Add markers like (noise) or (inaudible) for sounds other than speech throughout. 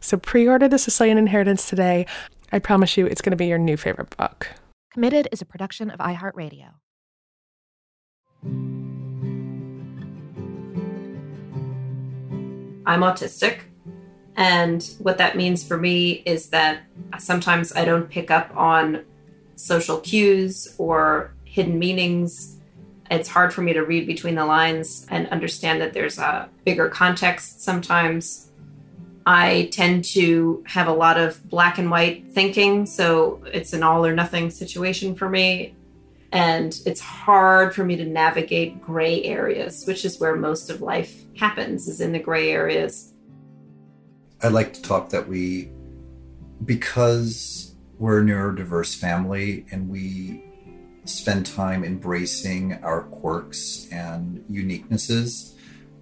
So pre order The Sicilian Inheritance today. I promise you it's going to be your new favorite book. Committed is a production of iHeartRadio. I'm autistic. And what that means for me is that sometimes I don't pick up on social cues or hidden meanings. It's hard for me to read between the lines and understand that there's a bigger context sometimes. I tend to have a lot of black and white thinking, so it's an all or nothing situation for me. And it's hard for me to navigate gray areas, which is where most of life happens, is in the gray areas. I'd like to talk that we, because we're a neurodiverse family and we spend time embracing our quirks and uniquenesses,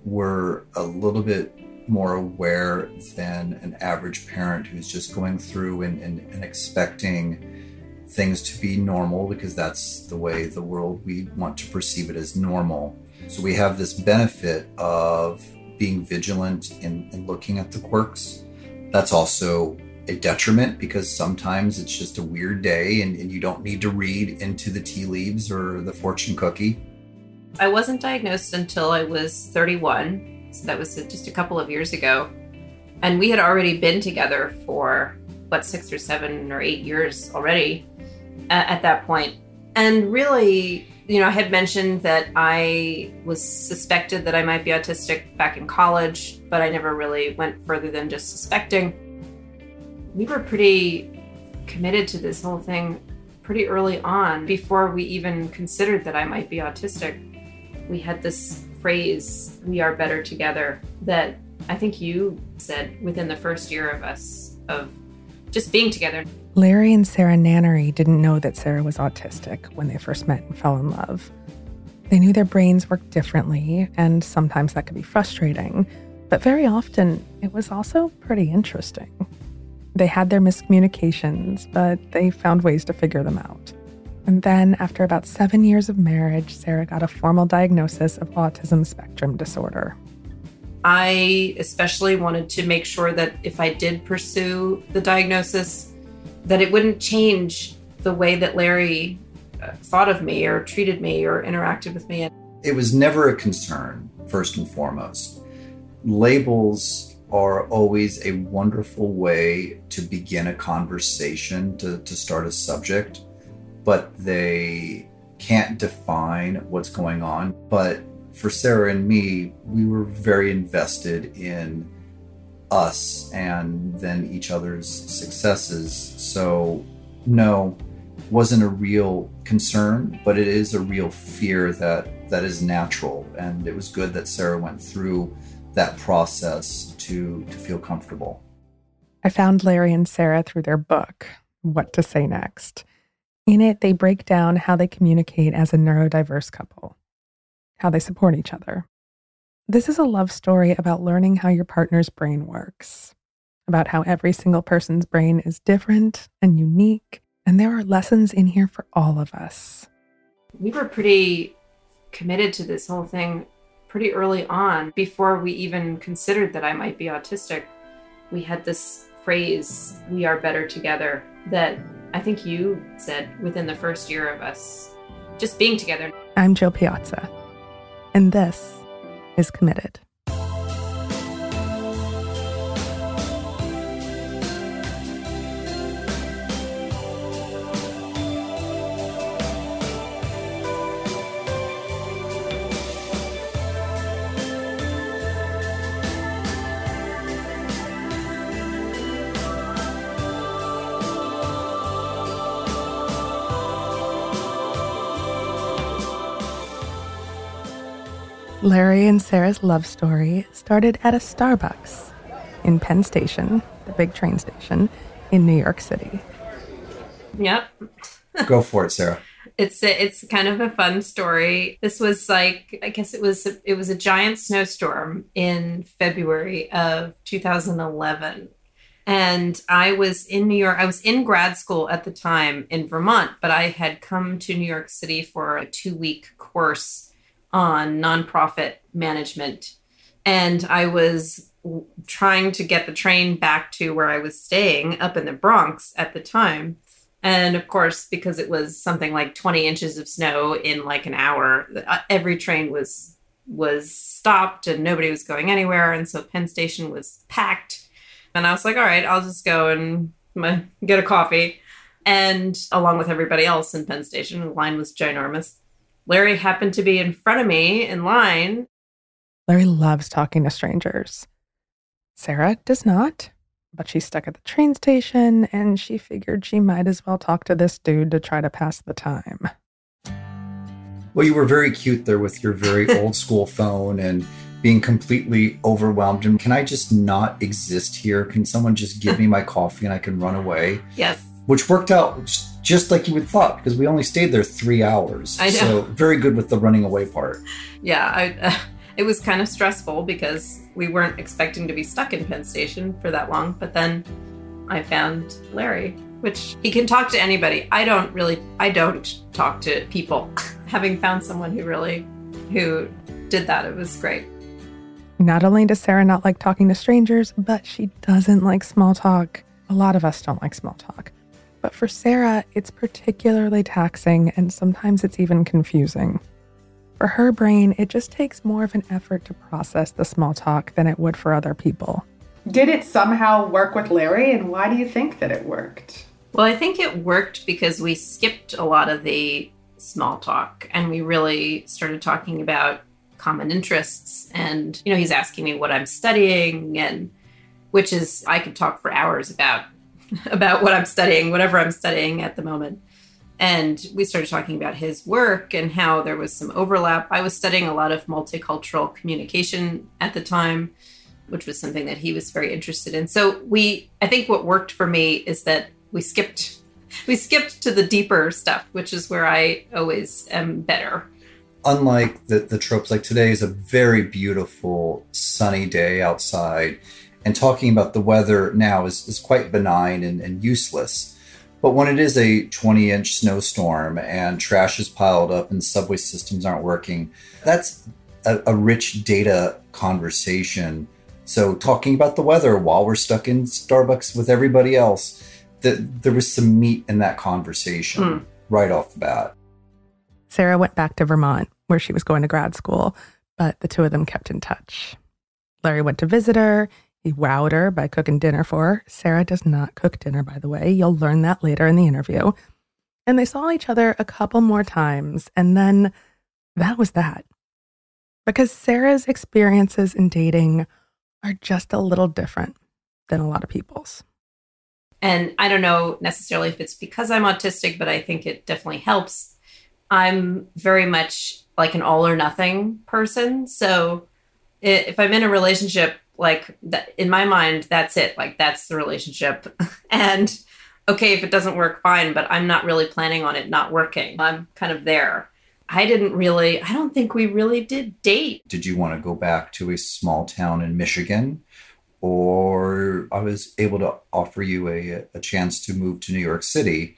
we're a little bit more aware than an average parent who's just going through and, and, and, expecting things to be normal because that's the way the world we want to perceive it as normal. So we have this benefit of being vigilant in looking at the quirks. That's also a detriment because sometimes it's just a weird day and, and you don't need to read into the tea leaves or the fortune cookie. I wasn't diagnosed until I was 31 so that was just a couple of years ago. And we had already been together for what, six or seven or eight years already at, at that point. And really, you know, I had mentioned that I was suspected that I might be autistic back in college, but I never really went further than just suspecting. We were pretty committed to this whole thing pretty early on before we even considered that I might be autistic. We had this phrase, we are better together, that I think you said within the first year of us of just being together. Larry and Sarah Nannery didn't know that Sarah was autistic when they first met and fell in love. They knew their brains worked differently, and sometimes that could be frustrating, but very often it was also pretty interesting. They had their miscommunications, but they found ways to figure them out. And then, after about seven years of marriage, Sarah got a formal diagnosis of autism spectrum disorder. I especially wanted to make sure that if I did pursue the diagnosis, that it wouldn't change the way that Larry uh, thought of me or treated me or interacted with me. It was never a concern, first and foremost. Labels are always a wonderful way to begin a conversation, to, to start a subject but they can't define what's going on. But for Sarah and me, we were very invested in us and then each other's successes. So, no, wasn't a real concern, but it is a real fear that that is natural. And it was good that Sarah went through that process to to feel comfortable. I found Larry and Sarah through their book, What to Say Next. In it, they break down how they communicate as a neurodiverse couple, how they support each other. This is a love story about learning how your partner's brain works, about how every single person's brain is different and unique, and there are lessons in here for all of us. We were pretty committed to this whole thing pretty early on before we even considered that I might be autistic. We had this phrase, we are better together, that I think you said within the first year of us just being together. I'm Jo Piazza, and this is Committed. Larry and Sarah's love story started at a Starbucks in Penn Station, the big train station in New York City. Yep. (laughs) Go for it, Sarah. It's a, it's kind of a fun story. This was like I guess it was it was a giant snowstorm in February of 2011. And I was in New York. I was in grad school at the time in Vermont, but I had come to New York City for a 2-week course on nonprofit management. And I was trying to get the train back to where I was staying up in the Bronx at the time. And of course, because it was something like 20 inches of snow in like an hour, uh, every train was was stopped and nobody was going anywhere. And so Penn Station was packed. And I was like, all right, I'll just go and get a coffee. And along with everybody else in Penn Station, the line was ginormous. Larry happened to be in front of me in line. Larry loves talking to strangers. Sarah does not but she's stuck at the train station and she figured she might as well talk to this dude to try to pass the time. Well, you were very cute there with your very (laughs) old school phone and being completely overwhelmed. And can I just not exist here? Can someone just give me my coffee and I can run away? Yes. Which worked out just like you would thought because we only stayed there three hours. I know. So very good with the running away part. Yeah, I, uh, (laughs) it was kind of stressful because we weren't expecting to be stuck in Penn Station for that long. But then I found Larry, which he can talk to anybody. I don't really, I don't talk to people. (laughs) Having found someone who really, who did that, it was great. Not only does Sarah not like talking to strangers, but she doesn't like small talk. A lot of us don't like small talk. But for Sarah, it's particularly taxing and sometimes it's even confusing. For her brain, it just takes more of an effort to process the small talk than it would for other people. Did it somehow work with Larry, and why do you think that it worked? Well, I think it worked because we skipped a lot of the small talk and we really started talking about common interests. And, you know, he's asking me what I'm studying, and which is, I could talk for hours about. (laughs) about what I'm studying, whatever I'm studying at the moment and we started talking about his work and how there was some overlap. I was studying a lot of multicultural communication at the time, which was something that he was very interested in. So we I think what worked for me is that we skipped (laughs) we skipped to the deeper stuff, which is where I always am better. Unlike the, the tropes, like today is a very beautiful sunny day outside, and talking about the weather now is, is quite benign and, and useless but when it is a 20 inch snowstorm and trash is piled up and subway systems aren't working, that's a, a rich data conversation. So, talking about the weather while we're stuck in Starbucks with everybody else, that there was some meat in that conversation mm. right off the bat. Sarah went back to Vermont, where she was going to grad school, but the two of them kept in touch. Larry went to visit her. He wowed her by cooking dinner for her. Sarah does not cook dinner, by the way. You'll learn that later in the interview. And they saw each other a couple more times, and then that was that. Because Sarah's experiences in dating are just a little different than a lot of people's. And I don't know necessarily if it's because I'm autistic, but I think it definitely helps. I'm very much like an all or nothing person. So if I'm in a relationship, like that, in my mind that's it. Like that's the relationship. (laughs) And okay if it doesn't work fine but i'm not really planning on it not working. I'm kind of there. I didn't really i don't think we really did date. Did you want to go back to a small town in michigan? Or i was able to offer you a, a chance to move to new york city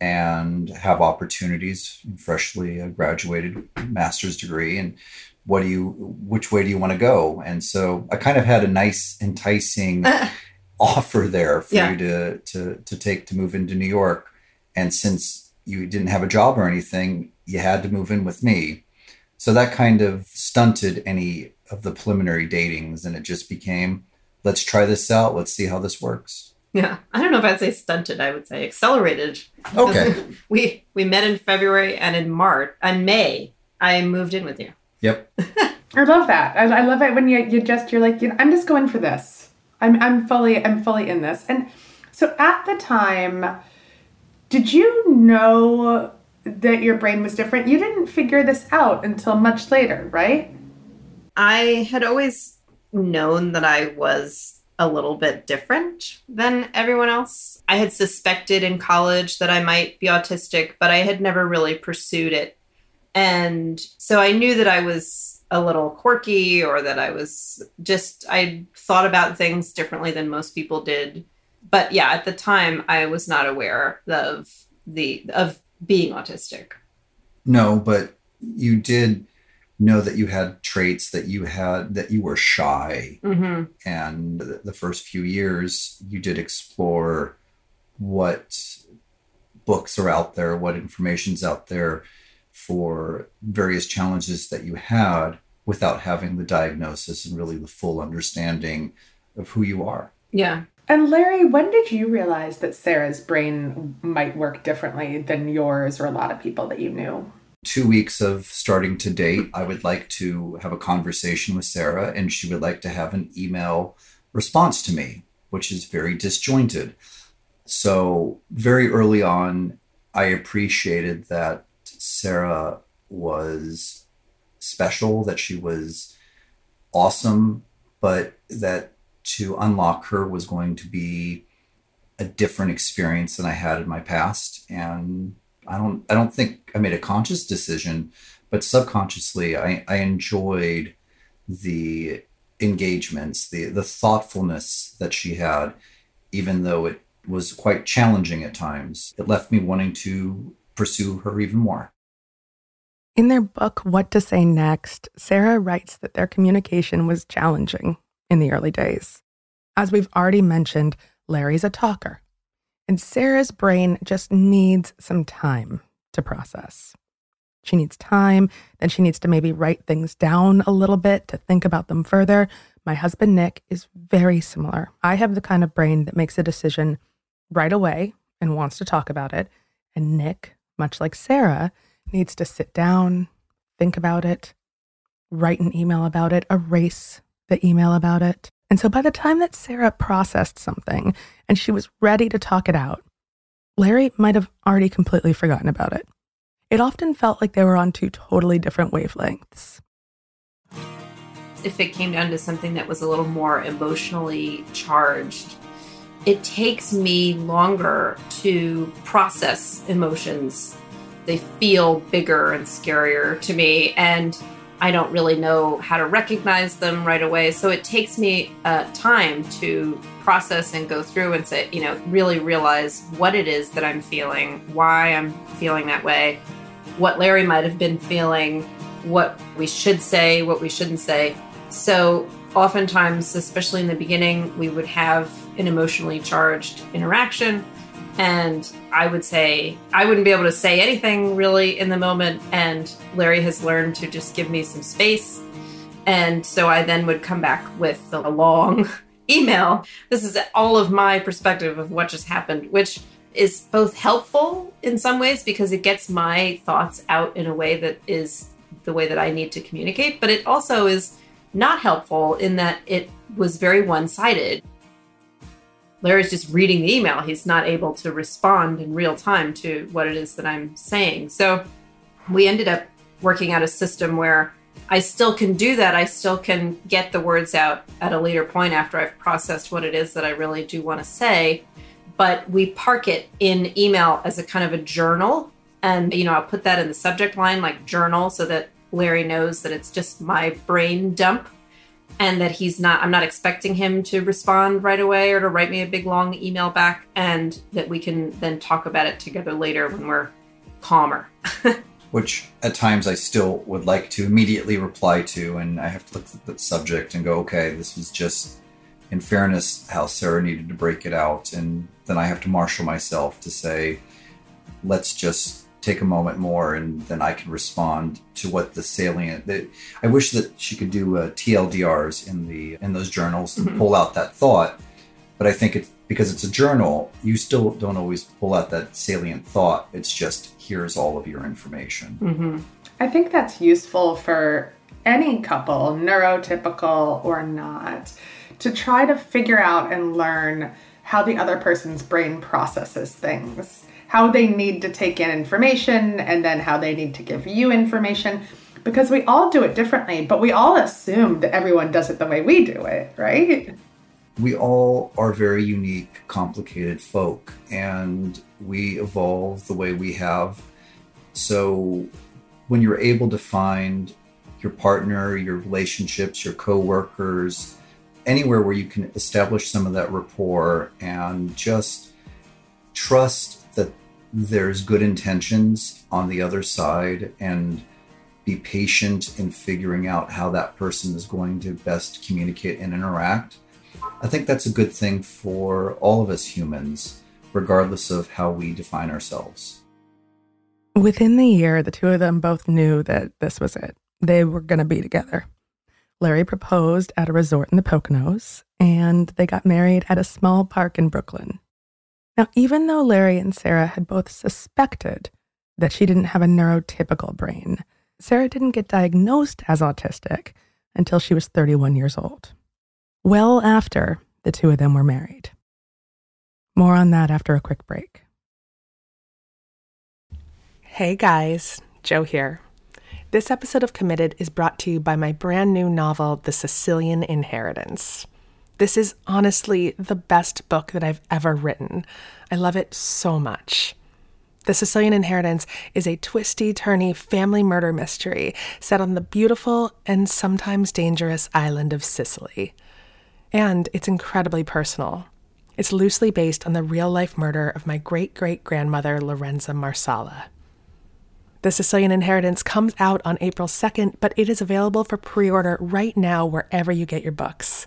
and have opportunities freshly uh, graduated master's degree and what do you which way do you want to go? And so i kind of had a nice enticing (laughs) offer there for yeah. you to to to take to move into new york. And since you didn't have a job or anything you had to move in with me. So that kind of stunted any of the preliminary datings and it just became let's try this out. Let's see how this works. Yeah. I don't know if i'd say stunted. I would say accelerated. Okay. (laughs) We we met in february and in march and may i moved in with you Yep. (laughs) I love that. I, I, love it when you you just you're like, you know, I'm just going for this. I'm I'm fully I'm fully in this. And so at the time, did you know that your brain was different? You didn't figure this out until much later, right? I had always known that I was a little bit different than everyone else. I had suspected in college that I might be autistic, but I had never really pursued it. And so I knew that I was a little quirky or that I was just, I thought about things differently than most people did. But yeah, at the time, I was not aware of the, of being autistic. No, but you did know that you had traits that you had that you were shy Mm-hmm. and the the first few years you did explore what books are out there what information's out there for various challenges that you had without having the diagnosis and really the full understanding of who you are Yeah. And Larry, when did you realize that Sarah's brain might work differently than yours or a lot of people that you knew? two weeks of starting to date, I would like to have a conversation with Sarah, and she would like to have an email response to me, which is very disjointed. So, very early on, I appreciated that Sarah was special, that she was awesome, but that to unlock her was going to be a different experience than I had in my past. And I don't I don't think I made a conscious decision, but subconsciously I, I enjoyed the engagements, the the thoughtfulness that she had, even though it was quite challenging at times. It left me wanting to pursue her even more. In their book, What to Say Next, Sarah writes that their communication was challenging in the early days. As we've already mentioned, Larry's a talker, and Sarah's brain just needs some time to process. She needs time, then she needs to maybe write things down a little bit to think about them further. My husband, Nick, is very similar. I have the kind of brain that makes a decision right away and wants to talk about it. And Nick, much like Sarah, needs to sit down, think about it, write an email about it, erase the email about it. And so by the time that Sarah processed something and she was ready to talk it out, Larry might have already completely forgotten about it. It often felt like they were on two totally different wavelengths. if it came down to something that was a little more emotionally charged, it takes me longer to process emotions. They feel bigger and scarier to me, and I don't really know how to recognize them right away. So it takes me uh, time to process and go through and say, you know, really realize what it is that I'm feeling, why I'm feeling that way, what Larry might have been feeling, what we should say, what we shouldn't say. So, oftentimes, especially in the beginning, we would have an emotionally charged interaction. And I would say, I wouldn't be able to say anything really in the moment. And Larry has learned to just give me some space. And so I then would come back with a long (laughs) email. This is all of my perspective of what just happened, which is both helpful in some ways because it gets my thoughts out in a way that is the way that I need to communicate, but it also is not helpful in that it was very one sided. Larry's just reading the email. He's not able to respond in real time to what it is that I'm saying. So we ended up working out a system where I still can do that. I still can get the words out at a later point after I've processed what it is that I really do want to say. But we park it in email as a kind of a journal. And, you know, I'll put that in the subject line like journal so that Larry knows that it's just my brain dump and that he's not, I'm not expecting him to respond right away or to write me a big long email back. And that we can then talk about it together later when we're calmer. (laughs) which at times I still would like to immediately reply to, and I have to look at the subject and go, okay, this was just, in fairness, how Sarah needed to break it out, and then I have to marshal myself to say, let's just take a moment more, and then I can respond to what the salient. That I wish that she could do uh, TLDRs in the in those journals and Mhm. pull out that thought, but I think it's because it's a journal, you still don't always pull out that salient thought. It's just here's all of your information. mm-hmm. I think that's useful for any couple, neurotypical or not, to try to figure out and learn how the other person's brain processes things, how they need to take in information, and then how they need to give you information. because we all do it differently, but we all assume that everyone does it the way we do it, right? We all are very unique, complicated folk, and we evolve the way we have. So when you're able to find your partner, your relationships, your coworkers, anywhere where you can establish some of that rapport and just trust there's good intentions on the other side and be patient in figuring out how that person is going to best communicate and interact. I think that's a good thing for all of us humans, regardless of how we define ourselves. Within the year, the two of them both knew that this was it. They were going to be together. Larry proposed at a resort in the Poconos, and they got married at a small park in Brooklyn. Now, even though Larry and Sarah had both suspected that she didn't have a neurotypical brain, Sarah didn't get diagnosed as autistic until she was 31 years old, well after the two of them were married. More on that after a quick break. Hey guys, Jo here. This episode of Committed is brought to you by my brand new novel, The Sicilian Inheritance. This is honestly the best book that I've ever written. I love it so much. The Sicilian Inheritance is a twisty, turny family murder mystery set on the beautiful and sometimes dangerous island of Sicily. And it's incredibly personal. It's loosely based on the real life murder of my great great grandmother, Lorenza Marsala. The Sicilian Inheritance comes out on April 2nd, but it is available for pre order right now wherever you get your books.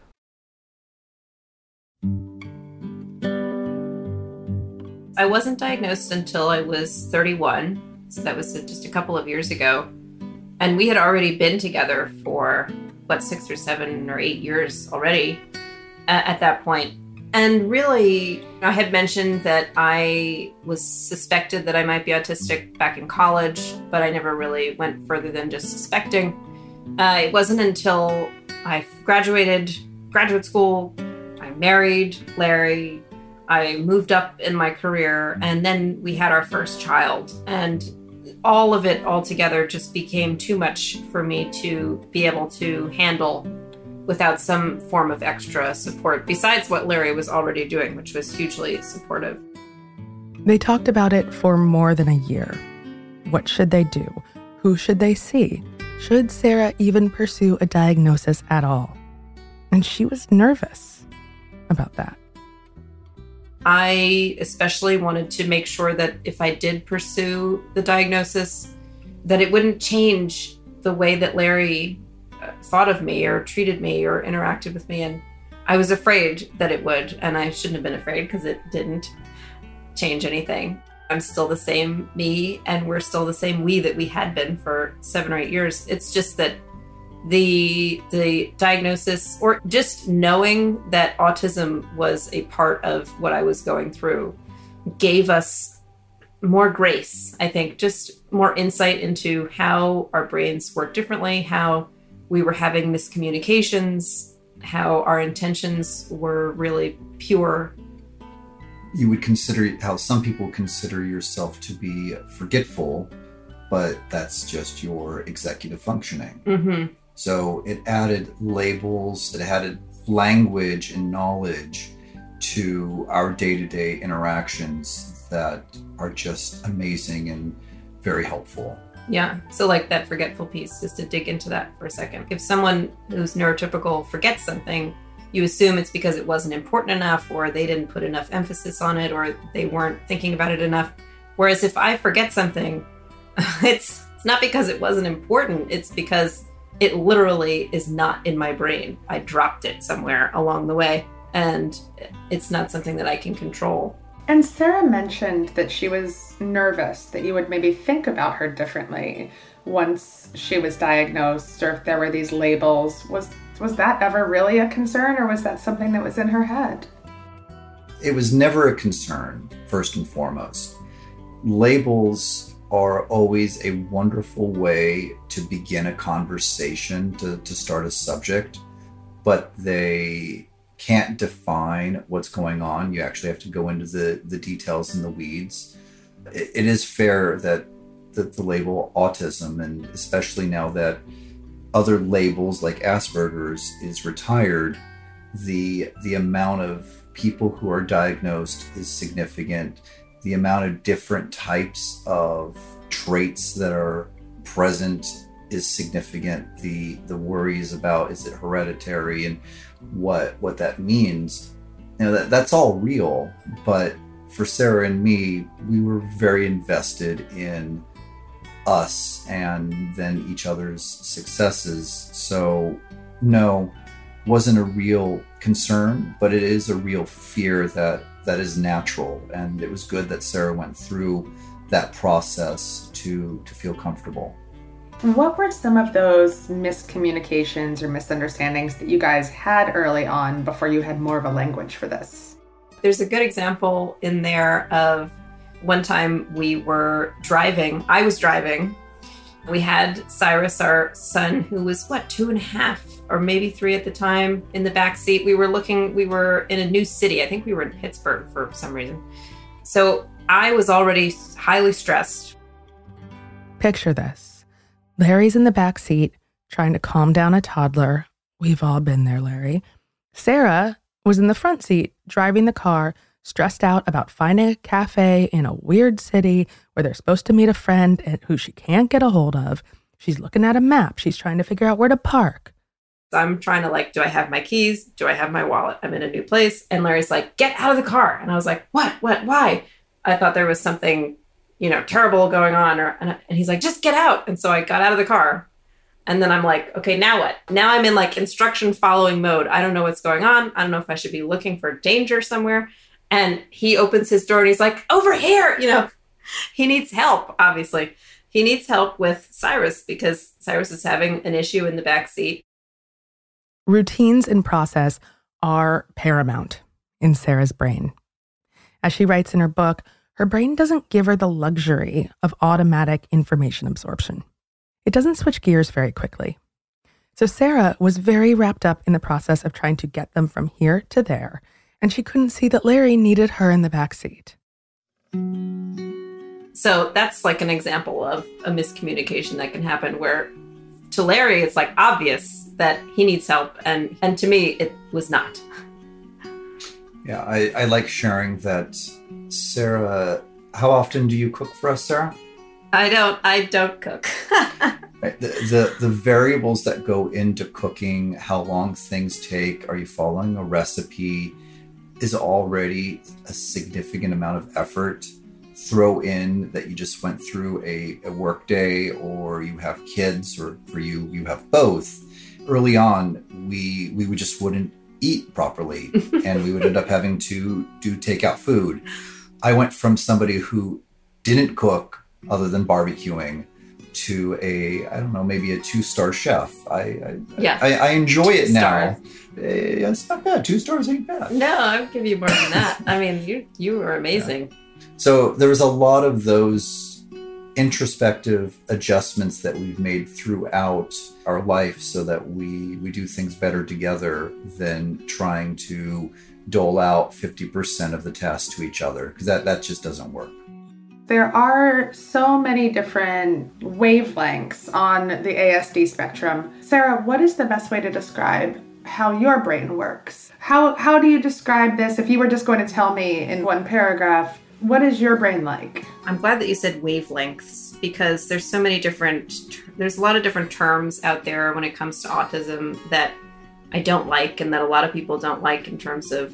I wasn't diagnosed until I was 31. So that was just a couple of years ago. And we had already been together for, what, six or seven or eight years already uh, at that point. And really, I had mentioned that I was suspected that I might be autistic back in college, but I never really went further than just suspecting. Uh, it wasn't until I graduated graduate school, I married Larry, I moved up in my career, mm-hmm. and then we had our first child. And all of it altogether just became too much for me to be able to handle without some form of extra support besides what Larry was already doing, which was hugely supportive. They talked about it for more than a year. What should they do? Who should they see? Should Sarah even pursue a diagnosis at all? And she was nervous about that. I especially wanted to make sure that if I did pursue the diagnosis, that it wouldn't change the way that Larry uh, thought of me or treated me or interacted with me. And I was afraid that it would, and I shouldn't have been afraid because it didn't change anything. I'm still the same me, and we're still the same we that we had been for seven or eight years. It's just that the the diagnosis or just knowing that autism was a part of what I was going through gave us more grace I think just more insight into how our brains work differently how we were having miscommunications how our intentions were really pure you would consider how some people consider yourself to be forgetful but that's just your executive functioning mm-hmm. So it added labels, it added language and knowledge to our day to day interactions that are just amazing and very helpful. Yeah. So, like that forgetful piece, just to dig into that for a second. If someone who's neurotypical forgets something, you assume it's because it wasn't important enough, or they didn't put enough emphasis on it, or they weren't thinking about it enough. Whereas if I forget something, (laughs) it's it's not because it wasn't important. It's because it literally is not in my brain. I dropped it somewhere along the way, and it's not something that I can control. And Sarah mentioned that she was nervous, that you would maybe think about her differently once she was diagnosed, or if there were these labels. Was Was that ever really a concern, or was that something that was in her head? It was never a concern, first and foremost. Labels are always a wonderful way to begin a conversation, to, to start a subject, but they can't define what's going on. You actually have to go into the, the details and the weeds. it, it is fair that the, the label autism, and especially now that other labels like Asperger's is retired, the the amount of people who are diagnosed is significant. The amount of different types of traits that are present is significant. The the worries about is it hereditary and what what that means. You know that that's all real, but for Sarah and me, we were very invested in us and then each other's successes. So, no, wasn't a real concern, but it is a real fear that that is natural. And it was good that Sarah went through that process to to feel comfortable. What were some of those miscommunications or misunderstandings that you guys had early on before you had more of a language for this? There's a good example in there of one time we were driving, I was driving. We had Cyrus, our son, who was what, two and a half or maybe three at the time, in the back seat. We were looking, we were in a new city. I think we were in Pittsburgh for some reason. So I was already highly stressed. Picture this Larry's in the back seat trying to calm down a toddler. We've all been there, Larry. Sarah was in the front seat driving the car stressed out about finding a cafe in a weird city where they're supposed to meet a friend and who she can't get a hold of. She's looking at a map. She's trying to figure out where to park. I'm trying to like, do I have my keys? Do I have my wallet? I'm in a new place. And Larry's like, get out of the car. And I was like, what? What? Why? I thought there was something, you know, terrible going on. Or and, and he's like, just get out. And so I got out of the car. And then I'm like, okay, now what? Now I'm in like instruction following mode. I don't know what's going on. I don't know if I should be looking for danger somewhere. And he opens his door and he's like, over here, you know, (laughs) he needs help, obviously. He needs help with Cyrus because Cyrus is having an issue in the back seat. Routines and process are paramount in Sarah's brain. As she writes in her book, her brain doesn't give her the luxury of automatic information absorption. It doesn't switch gears very quickly. So Sarah was very wrapped up in the process of trying to get them from here to there and she couldn't see that Larry needed her in the back seat. So that's like an example of a miscommunication that can happen where to Larry it's like obvious that he needs help and and to me it was not. Yeah, I, I like sharing that Sarah how often do you cook for us, Sarah? I don't I don't cook. (laughs) right. the, the the variables that go into cooking, how long things take, are you following a recipe? is already a significant amount of effort. Throw in that you just went through a, a work day or you have kids or for you you have both. Early on, we we would just wouldn't eat properly (laughs) and we would end up having to do takeout food. I went from somebody who didn't cook other than barbecuing to a I don't know maybe a two star chef. I I, yeah. I, I enjoy it now. Eh, it's not bad. Two stars ain't bad. No, I'll give you more than that. I mean, you you were amazing. Yeah. So there was a lot of those introspective adjustments that we've made throughout our life so that we we do things better together than trying to dole out 50% of the task to each other because that that just doesn't work there are so many different wavelengths on the ASD spectrum. Sarah, what is the best way to describe how your brain works? How how do you describe this if you were just going to tell me in one paragraph what is your brain like? I'm glad that you said wavelengths because there's so many different there's a lot of different terms out there when it comes to autism that I don't like and that a lot of people don't like in terms of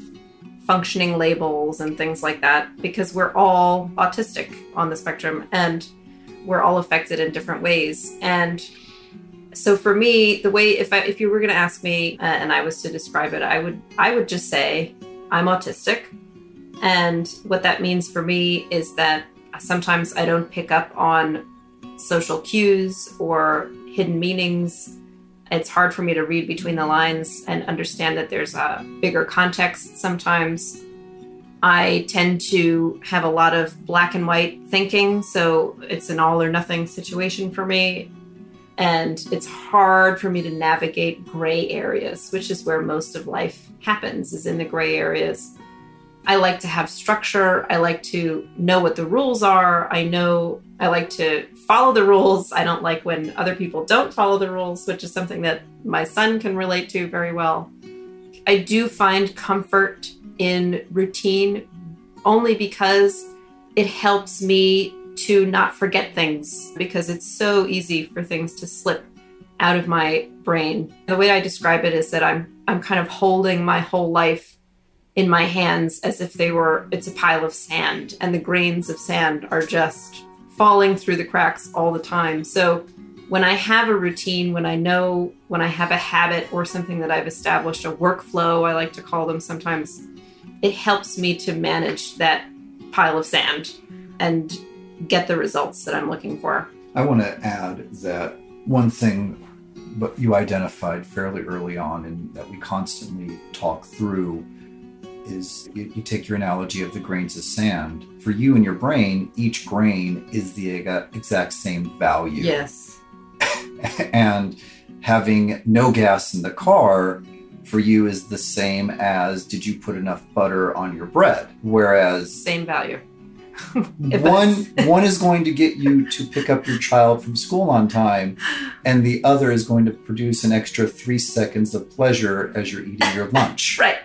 functioning labels and things like that because we're all autistic on the spectrum and we're all affected in different ways and so for me the way if I, if you were going to ask me uh, and I was to describe it I would I would just say I'm autistic and what that means for me is that sometimes I don't pick up on social cues or hidden meanings It's hard for me to read between the lines and understand that there's a bigger context sometimes. I tend to have a lot of black and white thinking, so it's an all or nothing situation for me. And it's hard for me to navigate gray areas, which is where most of life happens, is in the gray areas. I like to have structure. I like to know what the rules are. I know I like to follow the rules. I don't like when other people don't follow the rules, which is something that my son can relate to very well. I do find comfort in routine only because it helps me to not forget things because it's so easy for things to slip out of my brain. The way I describe it is that I'm I'm kind of holding my whole life in my hands as if they were it's a pile of sand and the grains of sand are just falling through the cracks all the time. So when I have a routine, when I know, when I have a habit or something that I've established, a workflow, I like to call them sometimes, it helps me to manage that pile of sand and get the results that I'm looking for. I want to add that one thing but you identified fairly early on and that we constantly talk through is you, you, take your analogy of the grains of sand. For you and your brain, each grain is the exact same value. Yes. (laughs) and having no gas in the car for you is the same as did you put enough butter on your bread? Whereas same value. (laughs) one (laughs) one is going to get you to pick up your child from school on time and the other is going to produce an extra 3 seconds of pleasure as you're eating your lunch. right.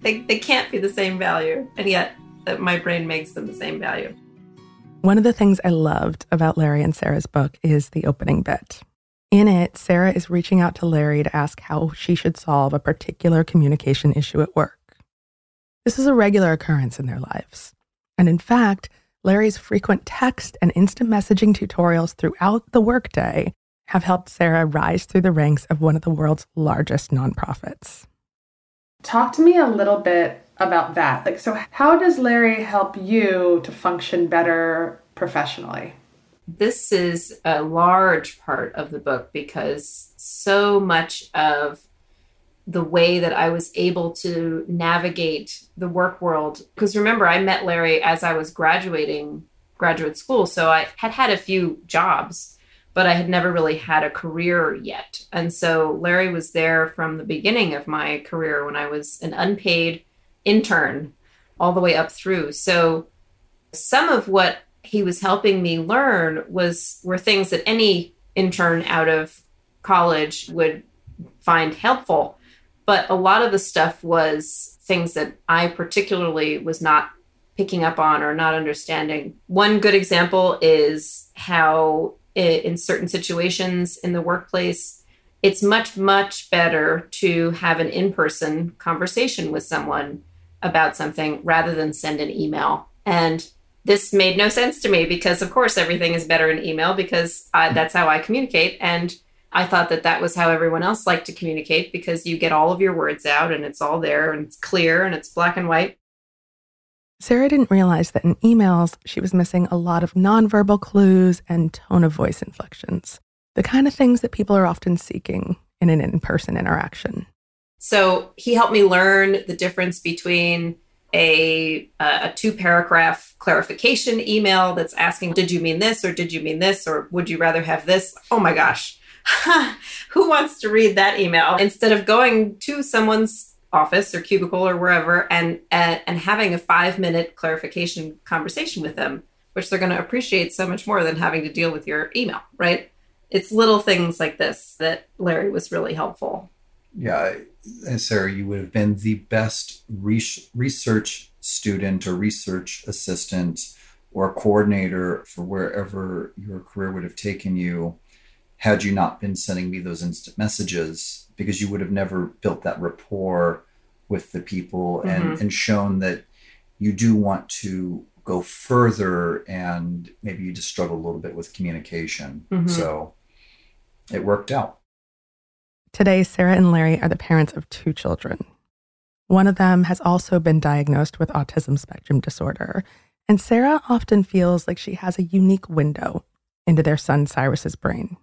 They, they can't be the same value, and yet that my brain makes them the same value. One of the things I loved about Larry and Sarah's book is the opening bit. In it, Sarah is reaching out to Larry to ask how she should solve a particular communication issue at work. This is a regular occurrence in their lives. And in fact, Larry's frequent text and instant messaging tutorials throughout the workday have helped Sarah rise through the ranks of one of the world's largest nonprofits. Talk to me a little bit about that. Like, so how does Larry help you to function better professionally? This is a large part of the book because so much of the way that I was able to navigate the work world. Because remember, I met Larry as I was graduating graduate school. So I had had a few jobs but I had never really had a career yet. And so Larry was there from the beginning of my career when I was an unpaid intern all the way up through. So some of what he was helping me learn was were things that any intern out of college would find helpful. But a lot of the stuff was things that I particularly was not picking up on or not understanding. One good example is how in certain situations in the workplace, it's much, much better to have an in person conversation with someone about something rather than send an email. And this made no sense to me because, of course, everything is better in email because I, that's how I communicate. And I thought that that was how everyone else liked to communicate because you get all of your words out and it's all there and it's clear and it's black and white. Sarah didn't realize that in emails, she was missing a lot of nonverbal clues and tone of voice inflections, the kind of things that people are often seeking in an in person interaction. So he helped me learn the difference between a, a two paragraph clarification email that's asking, Did you mean this or did you mean this or would you rather have this? Oh my gosh. (laughs) Who wants to read that email? Instead of going to someone's office or cubicle or wherever and and, and having a five minute clarification conversation with them which they're going to appreciate so much more than having to deal with your email right? It's little things like this that larry was really helpful. Yeah and sarah you would have been the best research student or research assistant or coordinator for wherever your career would have taken you had you not been sending me those instant messages because you would have never built that rapport with the people and, mm-hmm. and shown that you do want to go further and maybe you just struggle a little bit with communication. Mm-hmm. So it worked out. Today, Sarah and Larry are the parents of two children. One of them has also been diagnosed with autism spectrum disorder, and Sarah often feels like she has a unique window into their son Cyrus's brain.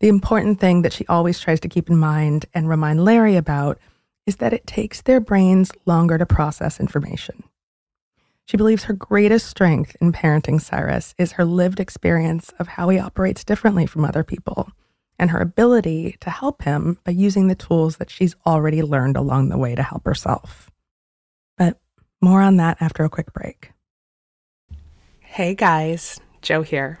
The important thing that she always tries to keep in mind and remind Larry about is that it takes their brains longer to process information. She believes her greatest strength in parenting Cyrus is her lived experience of how he operates differently from other people and her ability to help him by using the tools that she's already learned along the way to help herself. But more on that after a quick break. Hey guys, Jo here.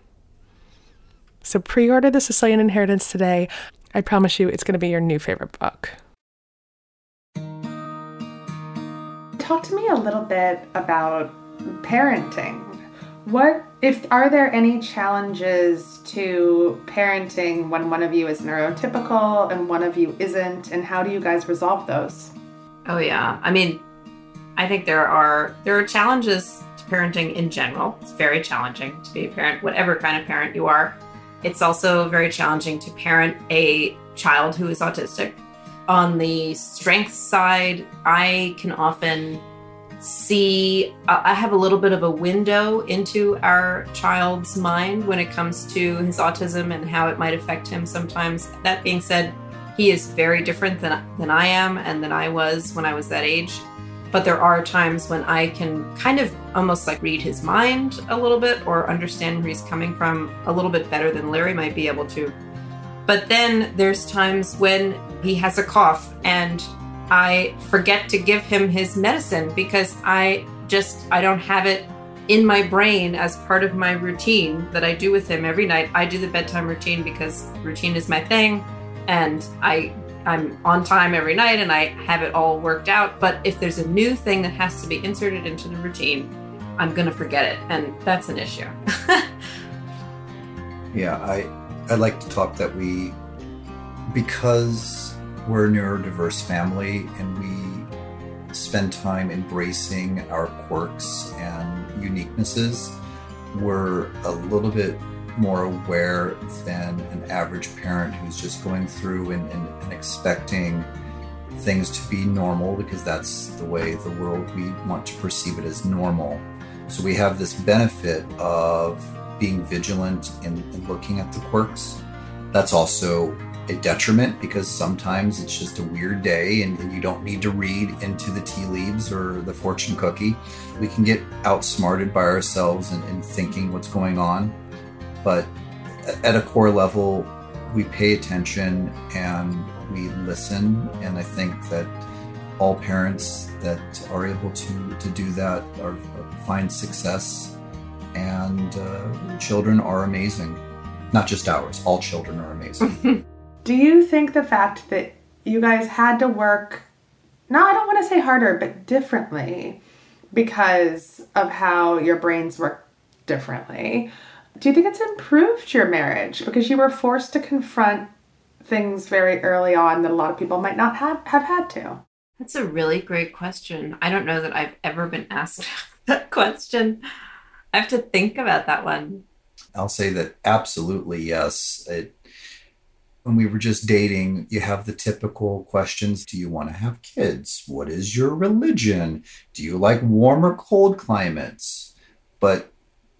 So pre order The Sicilian Inheritance today. I promise you it's going to be your new favorite book. Talk to me a little bit about parenting. What if are there any challenges to parenting when one of you is neurotypical and one of you isn't and how do you guys resolve those? Oh yeah. I mean, I think there are there are challenges to parenting in general. It's very challenging to be a parent, whatever kind of parent you are. It's also very challenging to parent a child who is autistic. On the strength side, I can often see I have a little bit of a window into our child's mind when it comes to his autism and how it might affect him sometimes. That being said, he is very different than than I am and than I was when I was that age. But there are times when I can kind of almost like read his mind a little bit or understand where he's coming from a little bit better than Larry might be able to. But then there's times when he has a cough and I forget to give him his medicine because I just I don't have it in my brain as part of my routine that I do with him every night. I do the bedtime routine because routine is my thing and I I'm on time every night and I have it all worked out. But if there's a new thing that has to be inserted into the routine, I'm gonna forget it, and that's an issue. (laughs) yeah, I I like to talk that we because we're a neurodiverse family and we spend time embracing our quirks and uniquenesses. We're a little bit more aware than an average parent who's just going through and, and, and expecting things to be normal because that's the way the world we want to perceive it as normal. So we have this benefit of being vigilant in looking at the quirks. That's also a detriment because sometimes it's just a weird day and, and, you don't need to read into the tea leaves or the fortune cookie. We can get outsmarted by ourselves and, and thinking what's going on. But at a core level, we pay attention and we listen. And I think that all parents that are able to, to do that are, find success. And uh, children are amazing. Not just ours, all children are amazing. (laughs) Do you think the fact that you guys had to work, no, I don't want to say harder, but differently because of how your brains work differently, do you think it's improved your marriage because you were forced to confront things very early on that a lot of people might not have, have had to? That's a really great question. I don't know that I've ever been asked (laughs) that question. I have to think about that one. I'll say that absolutely yes. It when we were just dating, you have the typical questions Do you want to have kids? What is your religion? Do you like warm or cold climates? But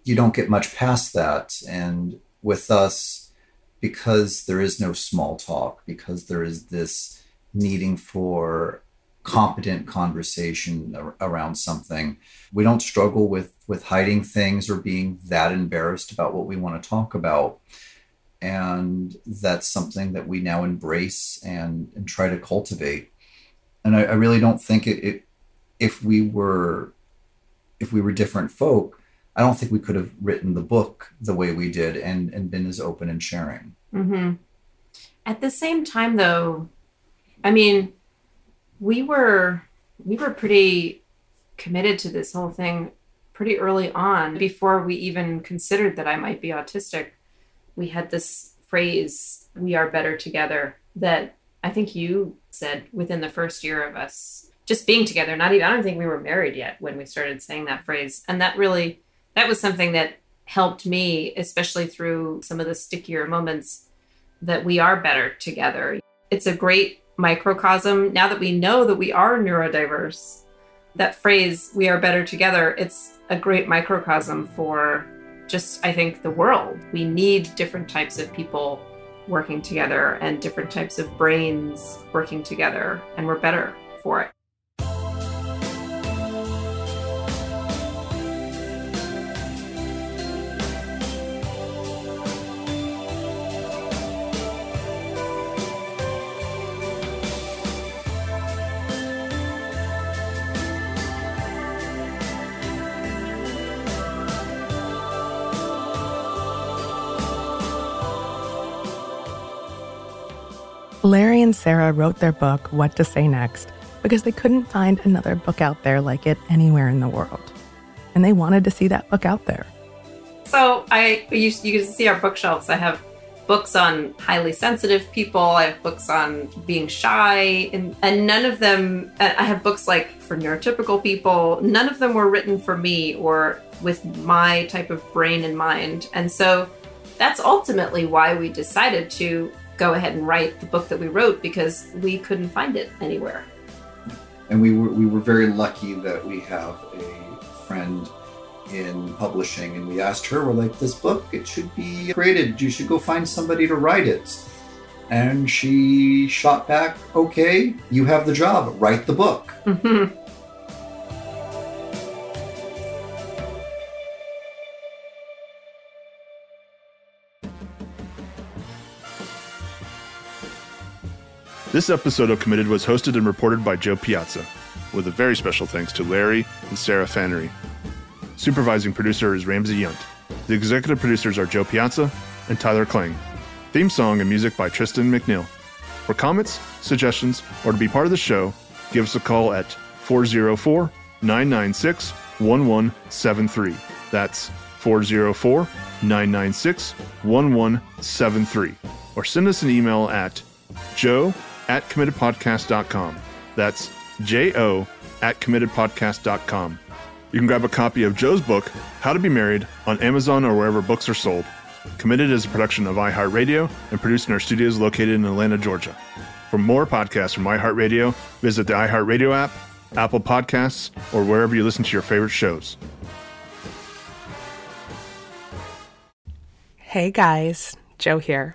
you don't get much past that. And with us, because there is no small talk, because there is this needing for competent conversation around something, we don't struggle with, with hiding things or being that embarrassed about what we want to talk about and that's something that we now embrace and, and try to cultivate and I, I really don't think it, it if we were if we were different folk i don't think we could have written the book the way we did and and been as open and sharing Mm-hmm. At the same time, though, I mean, we were we were pretty committed to this whole thing pretty early on. Before we even considered that I might be autistic, we had this phrase "We are better together." That I think you said within the first year of us just being together. Not even I don't think we were married yet when we started saying that phrase, and that really that was something that helped me, especially through some of the stickier moments, that we are better together. It's a great microcosm. Now that we know that we are neurodiverse, that phrase, we are better together, it's a great microcosm for just, I think, the world. We need different types of people working together and different types of brains working together, and we're better for it. Sarah wrote their book, What to Say Next, because they couldn't find another book out there like it anywhere in the world. And they wanted to see that book out there. So I, you, you can see our bookshelves. I have books on highly sensitive people. I have books on being shy, and, and none of them. I have books like for neurotypical people. None of them were written for me or with my type of brain in mind. And so that's ultimately why we decided to go ahead and write the book that we wrote because we couldn't find it anywhere. and we were we were very lucky that we have a friend in publishing and we asked her we're like this book it should be created you should go find somebody to write it and she shot back okay you have the job write the book Mhm. (laughs) This episode of Committed was hosted and reported by Jo Piazza, with a very special thanks to Larry and Sarah Nannery. Supervising producer is Ramsey Yunt. The executive producers are Jo Piazza and Tyler Klang. Theme song and music by Tristan McNeil. For comments, suggestions, or to be part of the show, give us a call at 404 996 1173. That's 404 996 1173. Or send us an email at jo at committedpodcast.com. That's J O at committedpodcast.com. You can grab a copy of Jo's book, How to Be Married, on Amazon or wherever books are sold. Committed is a production of iHeartRadio and produced in our studios located in Atlanta, Georgia. For more podcasts from iHeartRadio, visit the iHeartRadio app, Apple Podcasts, or wherever you listen to your favorite shows. Hey guys, Joe here.